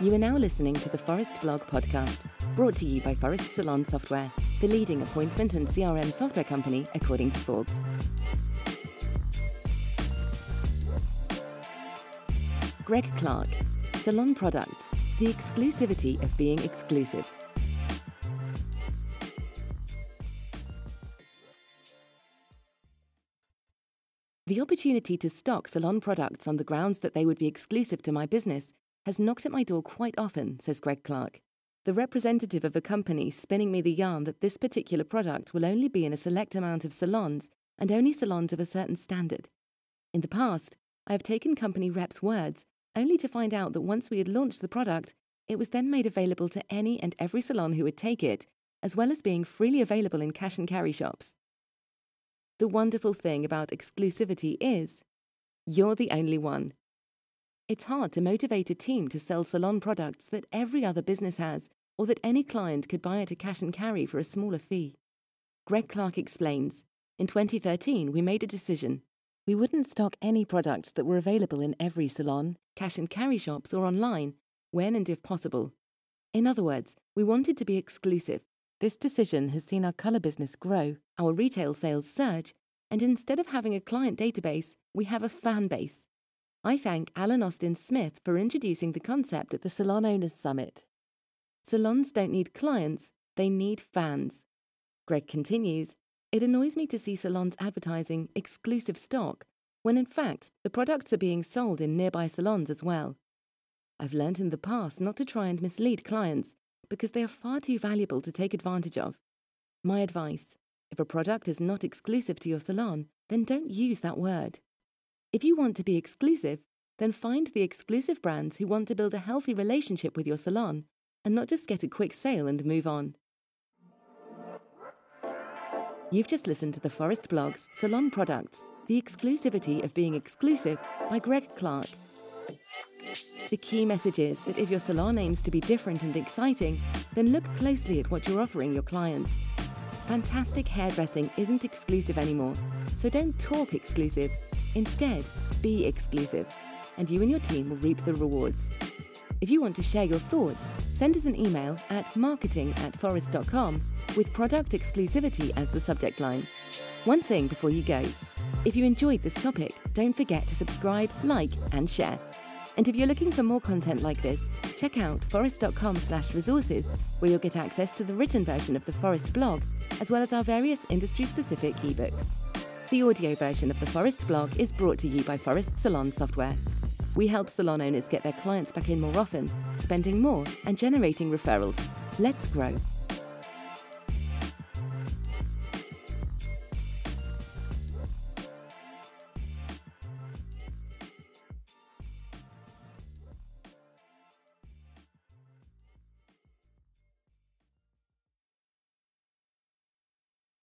You are now listening to the Phorest Blog podcast, brought to you by Phorest Salon Software, the leading appointment and CRM software company according to Forbes. Greg Clark, Salon Products, the exclusivity of being exclusive. The opportunity to stock salon products on the grounds that they would be exclusive to my business has knocked at my door quite often, says Greg Clark, the representative of a company spinning me the yarn that this particular product will only be in a select amount of salons and only salons of a certain standard. In the past, I have taken company reps' words only to find out that once we had launched the product, it was then made available to any and every salon who would take it, as well as being freely available in cash and carry shops. The wonderful thing about exclusivity is you're the only one. It's hard to motivate a team to sell salon products that every other business has or that any client could buy at a cash and carry for a smaller fee. Greg Clark explains In 2013, we made a decision. We wouldn't stock any products that were available in every salon, cash and carry shops, or online, when and if possible. In other words, we wanted to be exclusive. This decision has seen our colour business grow, our retail sales surge, and instead of having a client database, we have a fan base. I thank Alan Austin Smith for introducing the concept at the Salon Owners Summit. Salons don't need clients, they need fans. Greg continues It annoys me to see salons advertising exclusive stock when in fact the products are being sold in nearby salons as well. I've learned in the past not to try and mislead clients because they are far too valuable to take advantage of. My advice if a product is not exclusive to your salon, then don't use that word. If you want to be exclusive, then find the exclusive brands who want to build a healthy relationship with your salon and not just get a quick sale and move on. You've just listened to the Phorest Blogs Salon Products, the exclusivity of being exclusive by Greg Clark. The key message is that if your salon aims to be different and exciting, then look closely at what you're offering your clients. Fantastic hairdressing isn't exclusive anymore, so don't talk exclusive. Instead, be exclusive, and you and your team will reap the rewards. If you want to share your thoughts, send us an email at marketing at phorest.com with product exclusivity as the subject line. One thing before you go if you enjoyed this topic, don't forget to subscribe, like, and share. And if you're looking for more content like this, check out phorest.com slash resources, where you'll get access to the written version of the Phorest blog, as well as our various industry-specific ebooks. The audio version of the Phorest blog is brought to you by Phorest Salon Software. We help salon owners get their clients back in more often, spending more, and generating referrals. Let's grow.